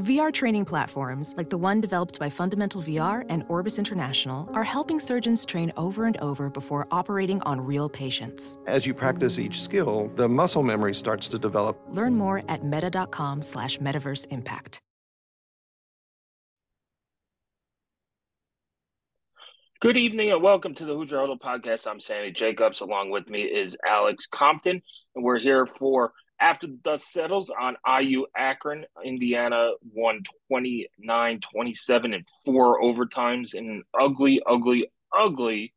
VR training platforms, like the one developed by Fundamental VR and Orbis International, are helping surgeons train over and over before operating on real patients. As you practice each skill, the muscle memory starts to develop. Learn more at meta.com slash metaverse impact. Good evening and welcome to the Hoosier Huddle podcast. I'm Sammy Jacobs. Along with me is Alex Compton, and we're here for after the dust settles on IU Akron. Indiana won 29 27 and four overtimes in an ugly, ugly, ugly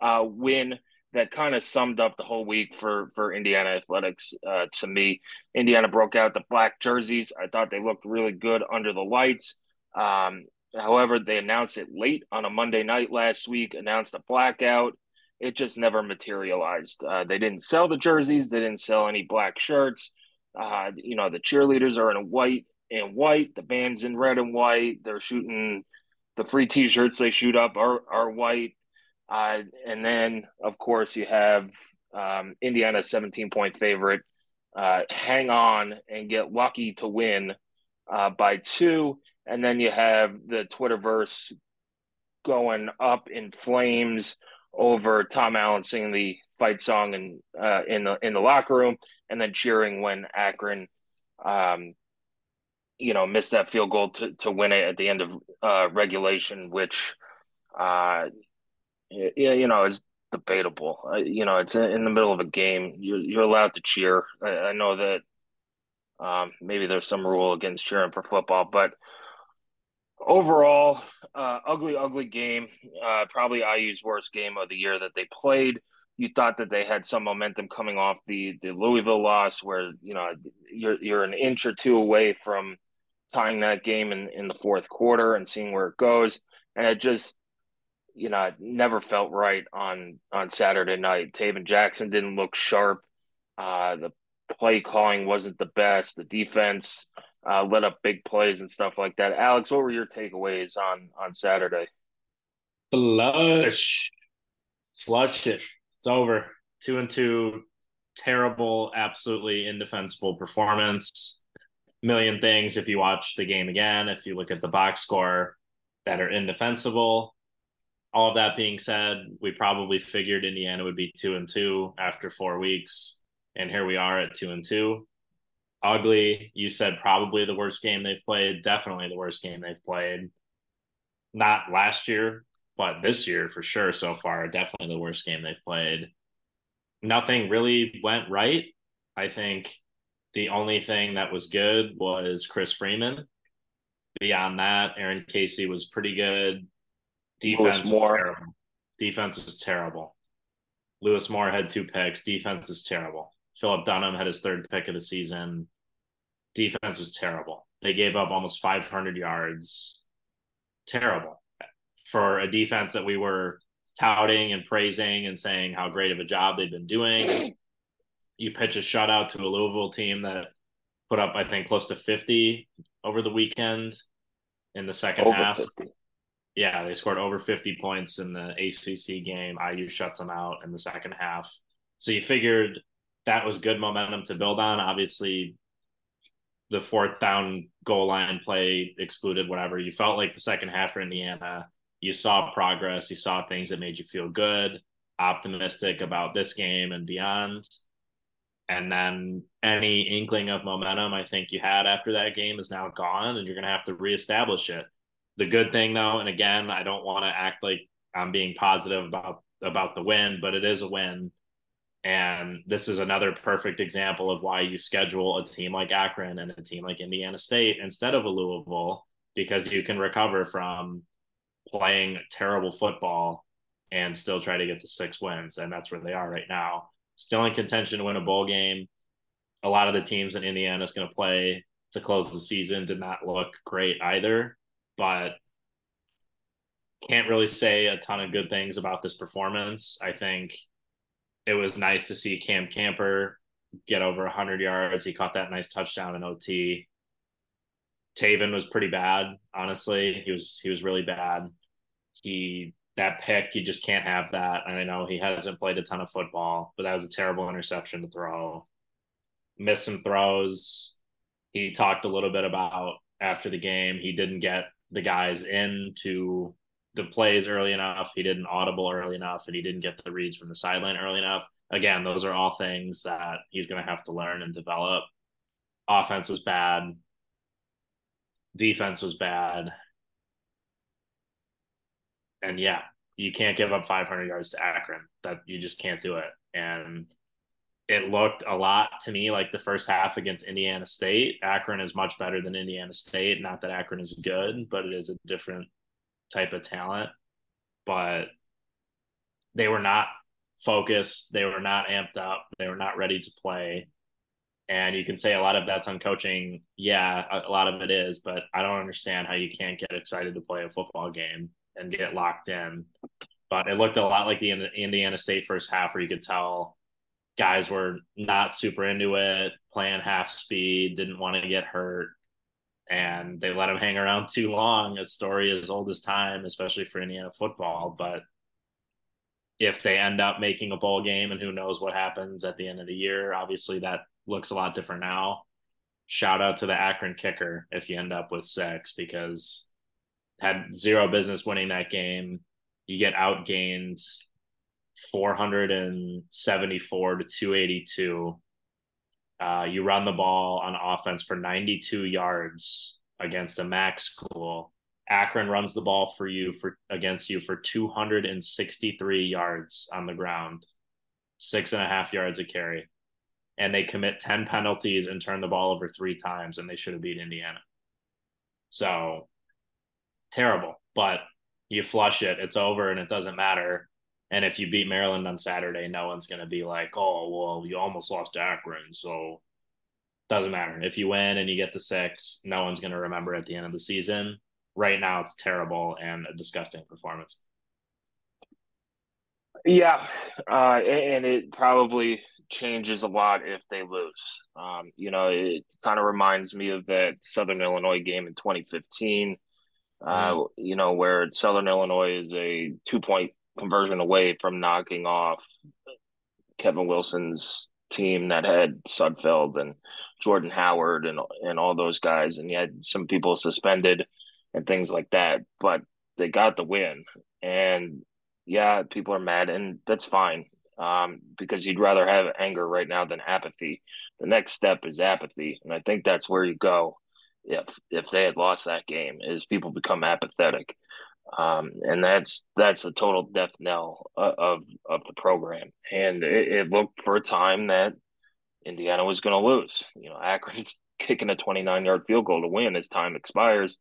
uh, win that kind of summed up the whole week for for Indiana athletics uh, to me. Indiana broke out the black jerseys. I thought they looked really good under the lights. Um, However, they announced it late on a Monday night last week, announced a blackout. It just never materialized. Uh, they didn't sell the jerseys, they didn't sell any black shirts. Uh, you know, the cheerleaders are in white and white, the band's in red and white. They're shooting the free t shirts they shoot up are, are white. Uh, and then, of course, you have um, Indiana's 17 point favorite uh, hang on and get lucky to win uh, by two and then you have the Twitterverse going up in flames over Tom Allen singing the fight song and uh, in the in the locker room, and then cheering when Akron, um, you know, missed that field goal to to win it at the end of uh, regulation, which, uh, yeah, you know, is debatable. Uh, you know, it's in the middle of a game. You're you're allowed to cheer. I, I know that. Um, maybe there's some rule against cheering for football, but overall, uh, ugly, ugly game. Uh, probably IU's worst game of the year that they played. You thought that they had some momentum coming off the the Louisville loss, where you know you're you're an inch or two away from tying that game in in the fourth quarter and seeing where it goes, and it just you know it never felt right on on Saturday night. Tayven Jackson didn't look sharp. Uh, the play calling wasn't the best. The defense uh, let up big plays and stuff like that. Alex, what were your takeaways on on Saturday? Flush, flush it. It's over. Two and two. Terrible, absolutely indefensible performance. Million things if you watch the game again, if you look at the box score that are indefensible. All of that being said, we probably figured Indiana would be two and two after four weeks. And here we are at two and two ugly. You said probably the worst game they've played. Definitely the worst game they've played. Not last year, but this year for sure so far. Definitely the worst game they've played. Nothing really went right. I think the only thing that was good was Chris Freeman. Beyond that, Aaron Casey was pretty good. Defense was terrible. Defense was terrible. Louis Moore had two picks. Defense is terrible. Phillip Dunnam had his third pick of the season. Defense was terrible. They gave up almost 500 yards. Terrible for a defense that we were touting and praising and saying how great of a job they've been doing. You pitch a shutout to a Louisville team that put up, I think, close to 50 over the weekend in the second over half. 50. Yeah, they scored over 50 points in the ACC game. IU shuts them out in the second half. So you figured that was good momentum to build on. Obviously, the fourth down goal line play excluded, whatever. You felt like the second half for Indiana, you saw progress, you saw things that made you feel good, optimistic about this game and beyond. And then any inkling of momentum I think you had after that game is now gone, and you're going to have to reestablish it. The good thing, though, and again, I don't want to act like I'm being positive about about the win, but it is a win and this is another perfect example of why you schedule a team like Akron and a team like Indiana State instead of a Louisville, because you can recover from playing terrible football and still try to get the six wins. And that's where they are right now. Still in contention to win a bowl game. A lot of the teams in Indiana is going to play to close the season did not look great either, but can't really say a ton of good things about this performance. I think it was nice to see Cam Camper get over 100 yards. He caught that nice touchdown in OT. Tayven was pretty bad, honestly. He was he was really bad. He that pick, you just can't have that. And I know he hasn't played a ton of football, but that was a terrible interception to throw. Missed some throws. He talked a little bit about after the game. He didn't get the guys into the plays early enough. He didn't audible early enough, and he didn't get the reads from the sideline early enough. Again, those are all things that he's going to have to learn and develop. Offense was bad. Defense was bad. And yeah, you can't give up 500 yards to Akron. That you just can't do it. And it looked a lot to me like the first half against Indiana State. Akron is much better than Indiana State. Not that Akron is good, but it is a different type of talent. But they were not focused. They were not amped up. They were not ready to play. And you can say a lot of that's on coaching. Yeah, a lot of it is, but I don't understand how you can't get excited to play a football game and get locked in. But it looked a lot like the Indiana State first half, where you could tell guys were not super into it, playing half speed, didn't want to get hurt, and they let him hang around too long. A story as old as time, especially for Indiana football. But if they end up making a bowl game, and who knows what happens at the end of the year, obviously that looks a lot different now. Shout out to the Akron kicker if you end up with six because had zero business winning that game. You get outgained 474 to 282. Uh, you run the ball on offense for 92 yards against a MAC school. Akron runs the ball for you for against you for 263 yards on the ground, six and a half yards a carry and they commit 10 penalties and turn the ball over three times and they should have beat Indiana. So terrible, but you flush it, it's over and it doesn't matter. And if you beat Maryland on Saturday, no one's going to be like, oh, well, you almost lost to Akron. So doesn't matter. If you win and you get the six, no one's going to remember at the end of the season. Right now, it's terrible and a disgusting performance. Yeah, uh, and it probably changes a lot if they lose. Um, you know, it kind of reminds me of that Southern Illinois game in 2015. Uh, mm. you know, where Southern Illinois is a two point conversion away from knocking off Kevin Wilson's team that had Sudfeld and Jordan Howard and and all those guys, and you had some people suspended and things like that, but they got the win. And yeah, people are mad, and that's fine um, because you'd rather have anger right now than apathy. The next step is apathy, and I think that's where you go if if they had lost that game is people become apathetic, um, and that's that's a total death knell of of the program. And it, it looked for a time that Indiana was going to lose. You know, Akron's kicking a 29 yard field goal to win as time expires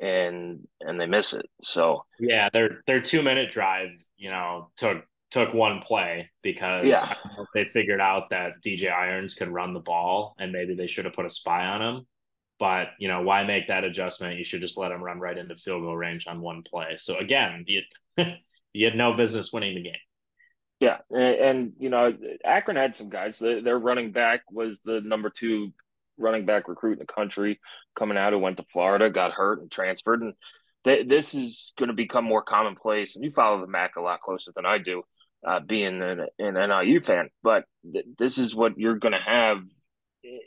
and and they miss it. So yeah, their their two minute drive, you know, took took one play because yeah. they figured out that DJ Irons could run the ball and maybe they should have put a spy on him. But you know, why make that adjustment? You should just let him run right into field goal range on one play. So again, you you had no business winning the game. Yeah, and, and you know, Akron had some guys. Their running back was the number two running back recruit in the country coming out who went to Florida, got hurt and transferred, and th- this is going to become more commonplace. And you follow the MAC a lot closer than I do uh, being an, an NIU fan. But th- this is what you're going to have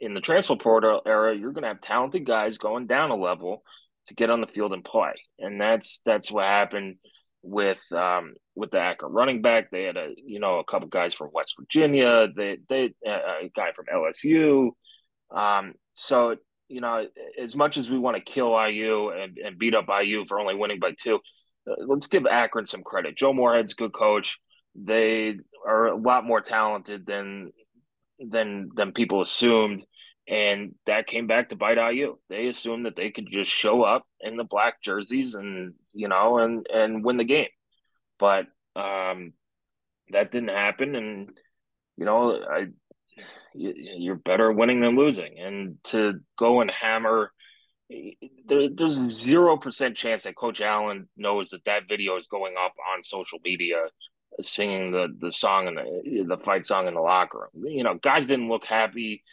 in the transfer portal era. You're going to have talented guys going down a level to get on the field and play, and that's that's what happened with um, with the Akron running back. They had a you know a couple guys from West Virginia. They they uh, a guy from LSU. Um, so you know, as much as we want to kill IU and, and beat up IU for only winning by two, uh, let's give Akron some credit. Joe Moorhead's good coach they are a lot more talented than than than people assumed and that came back to bite IU. They assumed that they could just show up in the black jerseys and you know and and win the game, but um, that didn't happen. And you know, I you're better winning than losing. And to go and hammer, there, there's zero percent chance that Coach Allen knows that that video is going up on social media singing the the song and the the fight song in the locker room. You know, guys didn't look happy,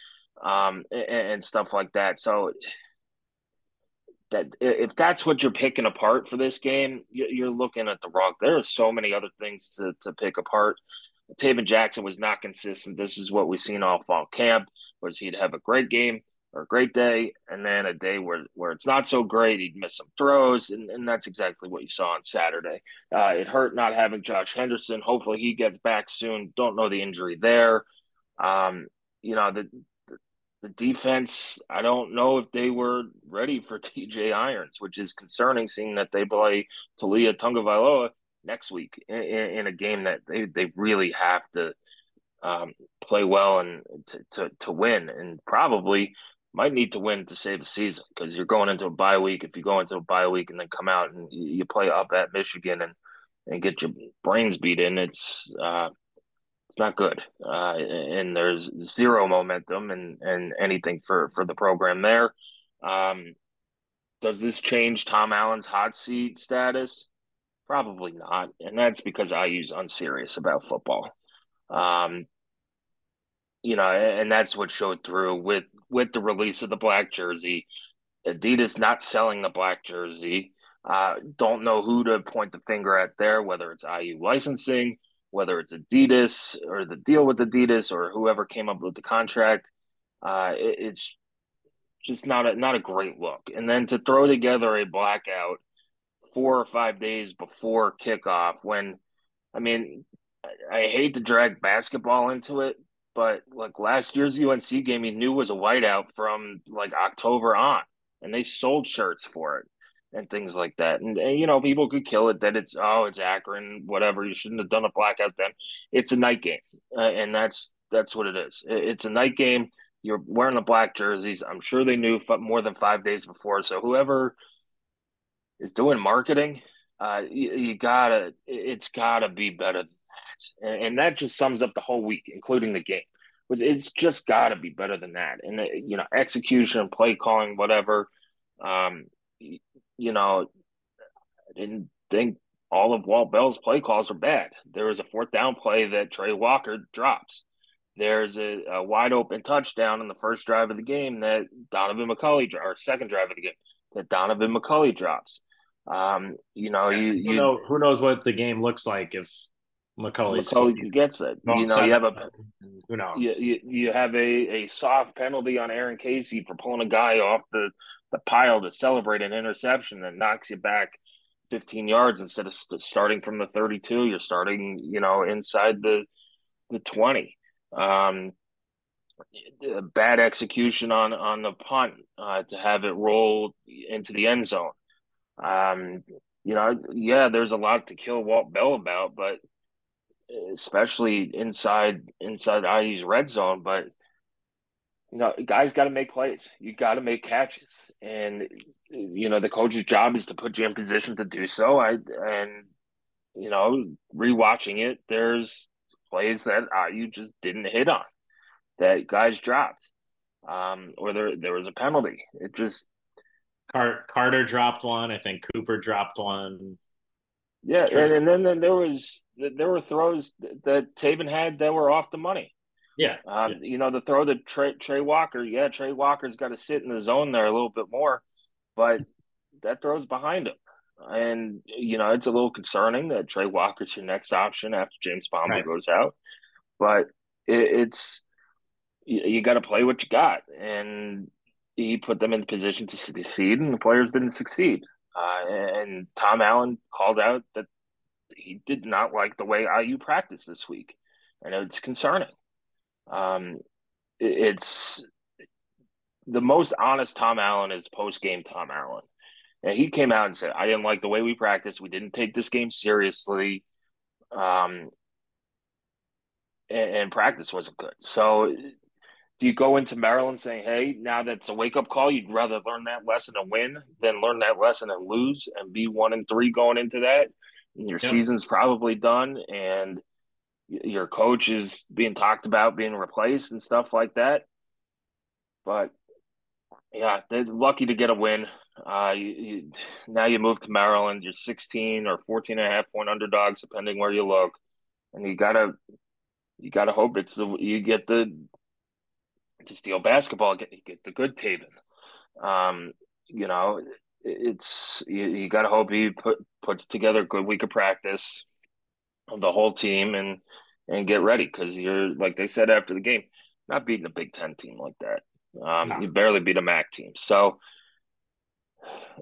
um, and, and stuff like that. So that if that's what you're picking apart for this game, you're looking at the wrong. There are so many other things to to pick apart. Tayven Jackson was not consistent. This is what we've seen all fall camp, was he'd have a great game, or a great day, and then a day where, where it's not so great. He'd miss some throws, and, and that's exactly what you saw on Saturday. Uh, it hurt not having Josh Henderson. Hopefully, he gets back soon. Don't know the injury there. Um, you know, the, the, the defense, I don't know if they were ready for DJ Irons, which is concerning, seeing that they play Taulia Tagovailoa next week in, in, a game that they, they really have to um, play well and to, to, to win and probably might need to win to save the season because you're going into a bye week. If you go into a bye week and then come out and you play up at Michigan and, and get your brains beat in, it's uh, it's not good. Uh, and there's zero momentum and, and anything for, for the program there. Um, does this change Tom Allen's hot seat status? Probably not. And that's because IU's unserious about football. Um, you know, and that's what showed through with with the release of the black jersey. Adidas not selling the black jersey. Uh, don't know who to point the finger at there, whether it's IU licensing, whether it's Adidas or the deal with Adidas or whoever came up with the contract. Uh, it, it's just not a not a great look. And then to throw together a blackout four or five days before kickoff, when I mean, I, I hate to drag basketball into it, but like last year's UNC game, he knew was a whiteout from like October on, and they sold shirts for it and things like that. And, and, you know, people could kill it that it's oh, it's Akron, whatever. You shouldn't have done a blackout then. It's a night game, uh, and that's that's what it is. It's a night game. You're wearing the black jerseys. I'm sure they knew more than five days before. So whoever is doing marketing, uh, you, you gotta, it's gotta be better and, and that just sums up the whole week, including the game. Was it's just got to be better than that, and uh, you know, execution, play calling, whatever. Um, you know, I didn't think all of Walt Bell's play calls were bad. There was a fourth down play that Trey Walker drops. There's a, a, wide open touchdown in the first drive of the game that Donaven McCulley, or second drive of the game that Donaven McCulley drops. Um, you know, you, you know, who knows what the game looks like if McCulley's McCulley gets it. You know, you have a who knows. You, you, you have a, a soft penalty on Aaron Casey for pulling a guy off the, the pile to celebrate an interception that knocks you back 15 yards instead of st- starting from the 32. You're starting, you know, inside the the 20. Um, bad execution on on the punt uh, to have it roll into the end zone. Um, you know, yeah, there's a lot to kill Walt Bell about, but especially inside inside IU's red zone. But you know, guys got to make plays. You got to make catches, and you know the coach's job is to put you in position to do so. I and you know, rewatching it, there's plays that IU just didn't hit on that guys dropped, um, or there there was a penalty. It just Carter dropped one. I think Cooper dropped one. Yeah, and, and then, then there was there were throws that Tayven had that were off the money. Yeah, um, yeah. you know the throw to Trey, Trey Walker. Yeah, Trey Walker's got to sit in the zone there a little bit more, but that throws behind him, and you know it's a little concerning that Trey Walker's your next option after James Palmer right. goes out. But it, it's you, you got to play what you got, and he put them in position to succeed, and the players didn't succeed. Uh, and Tom Allen called out that he did not like the way IU practiced this week, and it's concerning. Um, it's the most honest Tom Allen is post game Tom Allen. And he came out and said, I didn't like the way we practiced. We didn't take this game seriously. Um, and, and practice wasn't good. So do you go into Maryland saying, "Hey, now that's a wake up call. You'd rather learn that lesson and win than learn that lesson and lose and be one and three going into that? And your yep. season's probably done, and your coach is being talked about being replaced and stuff like that. But yeah, they're lucky to get a win. Uh, you, you, now you move to Maryland. You're 16 or 14 and a half point underdogs, depending where you look, and you gotta you gotta hope it's the you get the to steal basketball, get get the good Tayven. Um, you know, it's you, you got to hope he put puts together a good week of practice the whole team and and get ready because you're like they said after the game, not beating a Big Ten team like that. Um, no. You barely beat a MAC team. So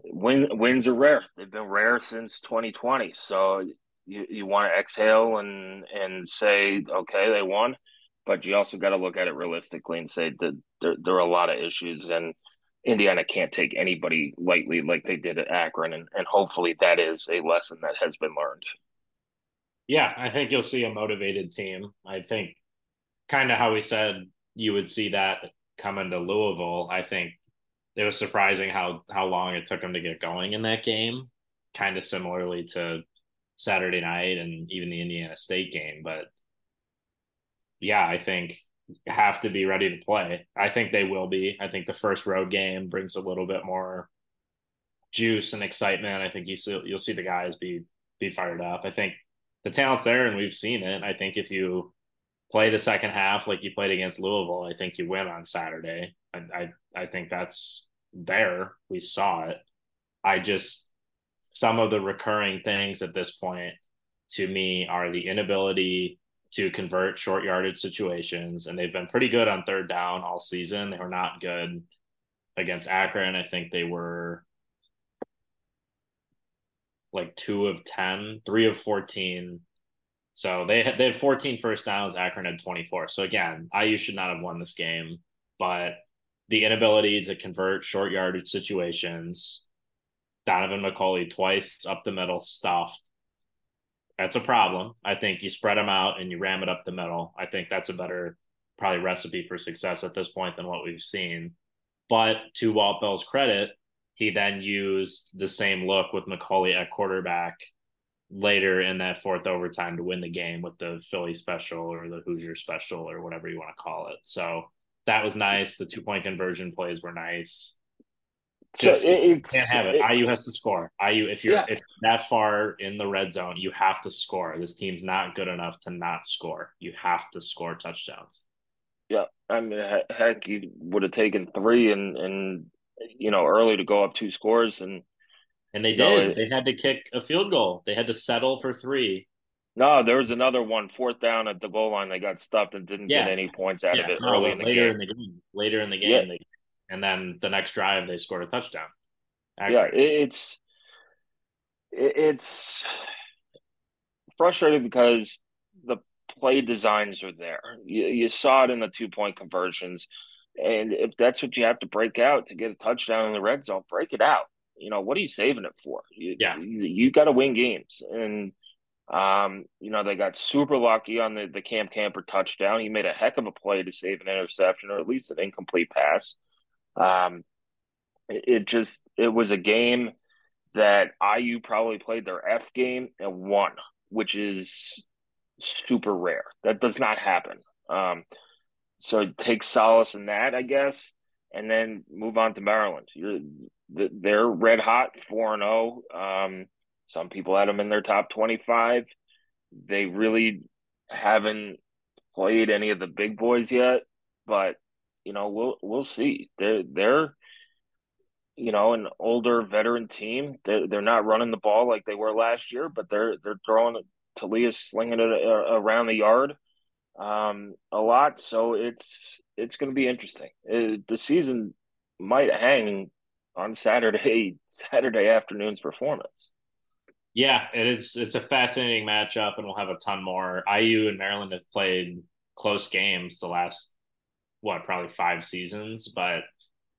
win, wins are rare. They've been rare since 2020. So you, you want to exhale and and say, okay, they won, but you also got to look at it realistically and say that there, there are a lot of issues and Indiana can't take anybody lightly like they did at Akron, and, and hopefully that is a lesson that has been learned. Yeah, I think you'll see a motivated team. I think kind of how we said you would see that coming to Louisville. I think it was surprising how how long it took them to get going in that game. Kind of similarly to Saturday night and even the Indiana State game, but yeah, I think have to be ready to play. I think they will be. I think the first road game brings a little bit more juice and excitement. I think you see, you'll see the guys be be fired up. I think the talent's there and we've seen it. I think if you play the second half like you played against Louisville, I think you win on Saturday. I I, I think that's there. We saw it. I just some of the recurring things at this point to me are the inability to convert short yardage situations, and they've been pretty good on third down all season. They were not good against Akron. I think they were like two of 10, three of 14. So they had, they had 14 first downs. Akron had 24. So again, IU should not have won this game, but the inability to convert short yardage situations, Donaven McCulley twice up the middle stuffed that's a problem. I think you spread them out and you ram it up the middle. I think that's a better probably recipe for success at this point than what we've seen. But to Walt Bell's credit, he then used the same look with McCulley at quarterback later in that fourth overtime to win the game with the Philly special or the Hoosier special or whatever you want to call it. So that was nice. The two point conversion plays were nice. Just so it, can't have it. it. IU has to score. IU, if you're yeah. if that far in the red zone, you have to score. This team's not good enough to not score. You have to score touchdowns. Yeah, I mean, heck, you would have taken three and and you know early to go up two scores and and they did. Know, they had to kick a field goal. They had to settle for three. No, there was another one, fourth down at the goal line. They got stuffed and didn't yeah. get any points out yeah, of it no, early in the later game. in the game. Later in the game, yeah. they and then the next drive they scored a touchdown. Accurate. Yeah, it's it's frustrating because the play designs are there. You, you saw it in the two point conversions, and if that's what you have to break out to get a touchdown in the red zone, break it out. You know what are you saving it for? You, yeah, you, you got to win games, and um, you know they got super lucky on the the Cam Camper touchdown. He made a heck of a play to save an interception or at least an incomplete pass. Um, it, it just it was a game that IU probably played their F game and won, which is super rare. That does not happen. Um, so take solace in that, I guess, and then move on to Maryland. You're, they're red hot, four and zero. Oh. Um, some people had them in their top twenty-five. They really haven't played any of the big boys yet, but you know, we'll we'll see. They're they're you know an older veteran team. They're they're not running the ball like they were last year, but they're they're throwing it. Taulia's slinging it uh, around the yard um, a lot. So it's it's going to be interesting. It, the season might hang on Saturday Saturday afternoon's performance. Yeah, it is. It's a fascinating matchup, and we'll have a ton more. IU and Maryland have played close games the last what probably five seasons, but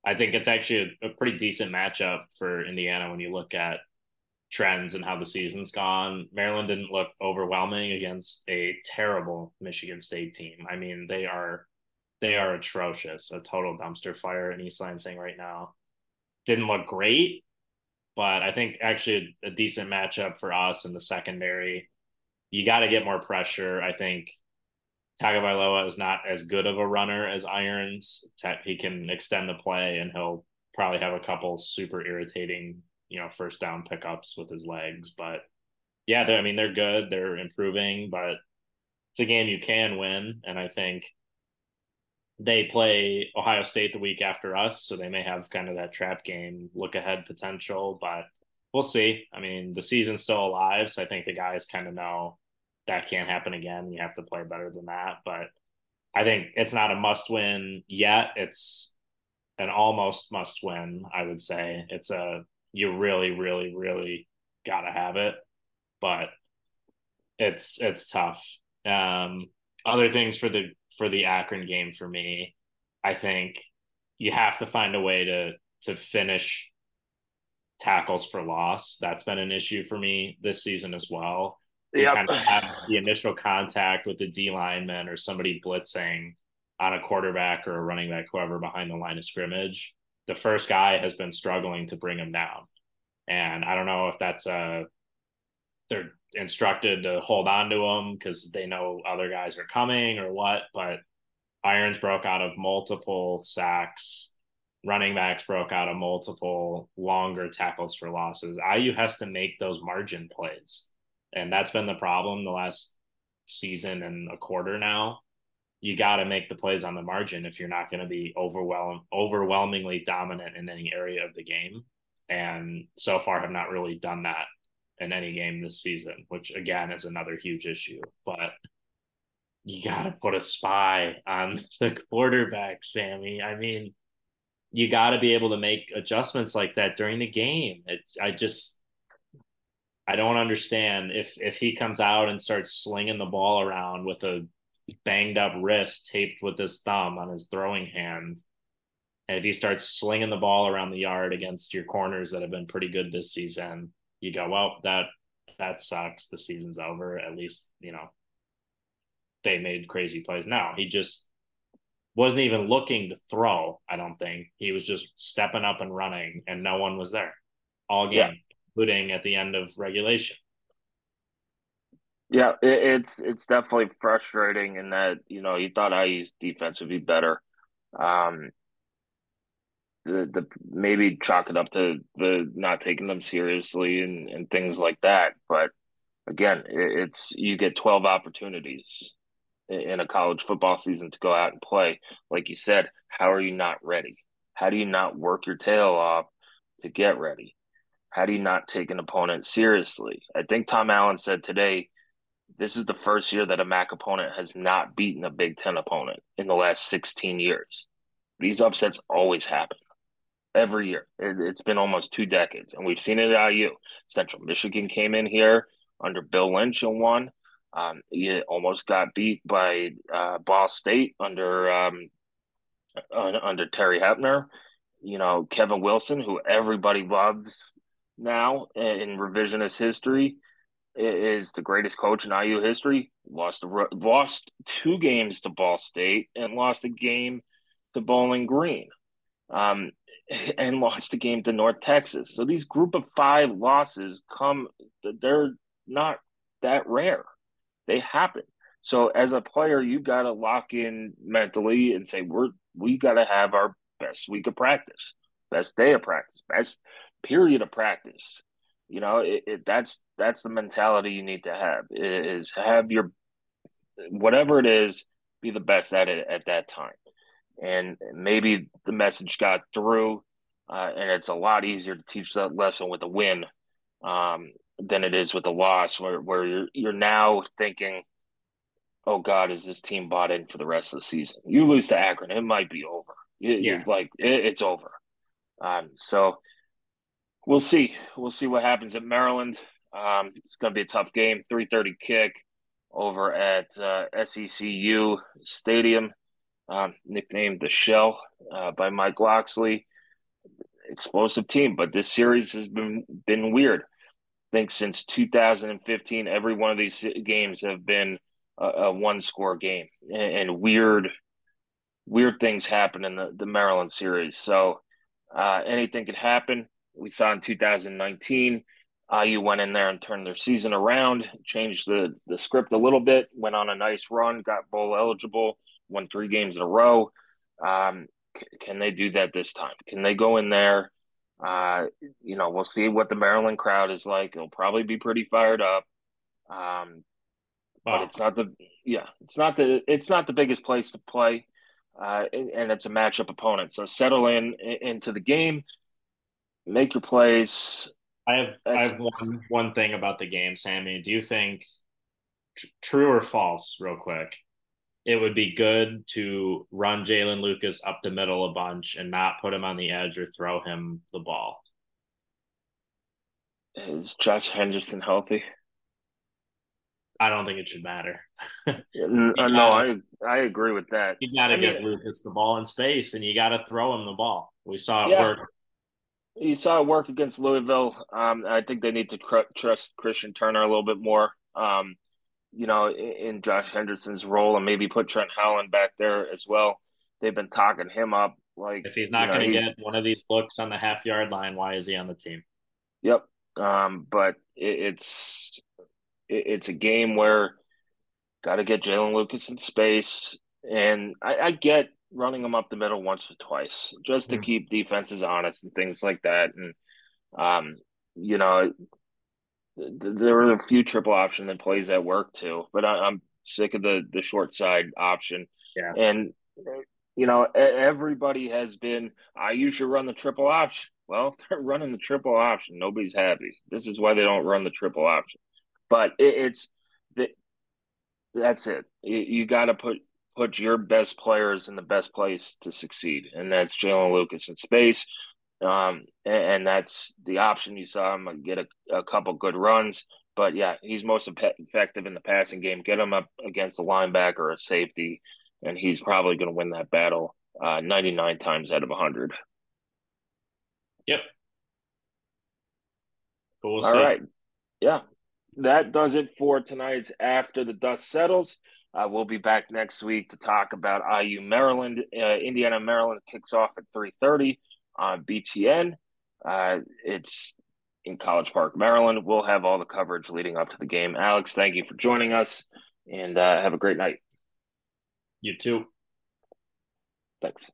I think it's actually a, a, pretty decent matchup for Indiana when you look at trends and how the season's gone. Maryland didn't look overwhelming against a terrible Michigan State team. I mean, they are they are atrocious, a total dumpster fire in East Lansing right now. Didn't look great, but I think actually a, a decent matchup for us in the secondary. You got to get more pressure. I think Tagovailoa is not as good of a runner as Irons. He can extend the play, and he'll probably have a couple super irritating, you know, first down pickups with his legs. But yeah, I mean, they're good. They're improving, but it's a game you can win, and I think they play Ohio State the week after us, so they may have kind of that trap game look ahead potential, but we'll see. I mean, the season's still alive, so I think the guys kind of know that can't happen again. You have to play better than that. But I think it's not a must win yet. It's an almost must win. I would say it's a you really, really, really gotta have it, but it's it's tough. Um, other things for the for the Akron game for me, I think you have to find a way to to finish tackles for loss. That's been an issue for me this season as well. Yeah, kind of have the initial contact with the D lineman or somebody blitzing on a quarterback or a running back, whoever behind the line of scrimmage. The first guy has been struggling to bring him down. And I don't know if that's a they're instructed to hold on to him because they know other guys are coming or what, but Irons broke out of multiple sacks. Running backs broke out of multiple longer tackles for losses. IU has to make those margin plays. And that's been the problem the last season and a quarter now. You got to make the plays on the margin if you're not going to be overwhelm overwhelmingly dominant in any area of the game. And so far have not really done that in any game this season, which again is another huge issue. But you got to put a spy on the quarterback, Sammy. I mean, you got to be able to make adjustments like that during the game. It, I just, I don't understand if if he comes out and starts slinging the ball around with a banged up wrist taped with his thumb on his throwing hand. And if he starts slinging the ball around the yard against your corners that have been pretty good this season, you go, well, that that sucks. The season's over. At least, you know, they made crazy plays. Now he just wasn't even looking to throw, I don't think. He was just stepping up and running and no one was there all game, yeah. Including at the end of regulation. Yeah, it's it's definitely frustrating in that, you know, you thought IU's defense would be better. Um the, the maybe chalk it up to the not taking them seriously and, and things like that. But again, it's you get 12 opportunities in a college football season to go out and play. Like you said, how are you not ready? How do you not work your tail off to get ready? How do you not take an opponent seriously? I think Tom Allen said today this is the first year that a MAC opponent has not beaten a Big Ten opponent in the last 16 years. These upsets always happen every year. It, has been almost two decades, and we've seen it at IU. Central Michigan came in here under Bill Lynch and won. Um, you almost got beat by uh, Ball State under um, under Terry Hoeppner. You know Kevin Wilson, who everybody loves now in revisionist history, is the greatest coach in IU history. Lost lost two games to Ball State and lost a game to Bowling Green. Um, and lost a game to North Texas. So these group of five losses come, they're not that rare. They happen. So as a player, you got to lock in mentally and say, we're, we got to have our best week of practice, best day of practice, best period of practice. You know, it, it, that's that's the mentality you need to have is have your whatever it is, be the best at it at that time and maybe the message got through. Uh, and it's a lot easier to teach that lesson with a win um, than it is with a loss, where where you're you're now thinking, "Oh God, is this team bought in for the rest of the season?" You lose to Akron, it might be over. It, yeah, like it, it's over. Um, so we'll see. We'll see what happens at Maryland. Um, it's going to be a tough game. Three thirty kick over at uh, SECU Stadium um, nicknamed the Shell uh, by Mike Locksley. Explosive team, but this series has been been weird. I think since 2015, every one of these games have been a, a one score game, and, and, weird, weird things happen in the, the Maryland series. So uh, anything could happen. We saw in 2019. IU went in there and turned their season around, changed the the script a little bit, went on a nice run, got bowl eligible, won three games in a row. Um, c- can they do that this time? Can they go in there? Uh, you know, we'll see what the Maryland crowd is like. It'll probably be pretty fired up. Um, wow. but it's not the yeah, it's not the it's not the biggest place to play, uh, and, and it's a matchup opponent. So settle in into the game, make your plays. I have I have one one thing about the game, Sammy. Do you think tr- true or false, real quick? it would be good to run Jaylin Lucas up the middle a bunch and not put him on the edge or throw him the ball. Is Josh Henderson healthy? I don't think it should matter. Uh, no, gotta, no, I I agree with that. You got to get mean, Lucas the ball in space, and you got to throw him the ball. We saw it yeah, work. You saw it work against Louisville. Um, I think they need to cr- trust Christian Turner a little bit more. Um, you know, in, in Josh Henderson's role, and maybe put Trent Howland back there as well. They've been talking him up. Like if he's not you know, going to get one of these looks on the half yard line, why is he on the team? Yep. Um, but it, it's it, it's a game where got to get Jaylin Lucas in space, and I, I, get running them up the middle once or twice just to mm. keep defenses honest and things like that. And um, you know, there were a few triple option that plays that work too, but I, am sick of the the short side option. Yeah, and you know, everybody has been. I usually run the triple option. Well, they're running the triple option. Nobody's happy. This is why they don't run the triple option. But it, it's the, that's it. You, you got to put put your best players in the best place to succeed, and that's Jaylin Lucas in space. Um, and, and, that's the option. You saw him get a, a couple good runs, but yeah, he's most effective in the passing game. Get him up against the linebacker or a safety, and he's probably going to win that battle uh, 99 times out of 100. Yep. We'll All right. Yeah. That does it for tonight's After the Dust Settles. Uh, we'll be back next week to talk about IU Maryland. Uh, Indiana Maryland kicks off at 3.30 on BTN. Uh, it's in College Park, Maryland. We'll have all the coverage leading up to the game. Alex, thank you for joining us, and uh, have a great night. You too. Thanks.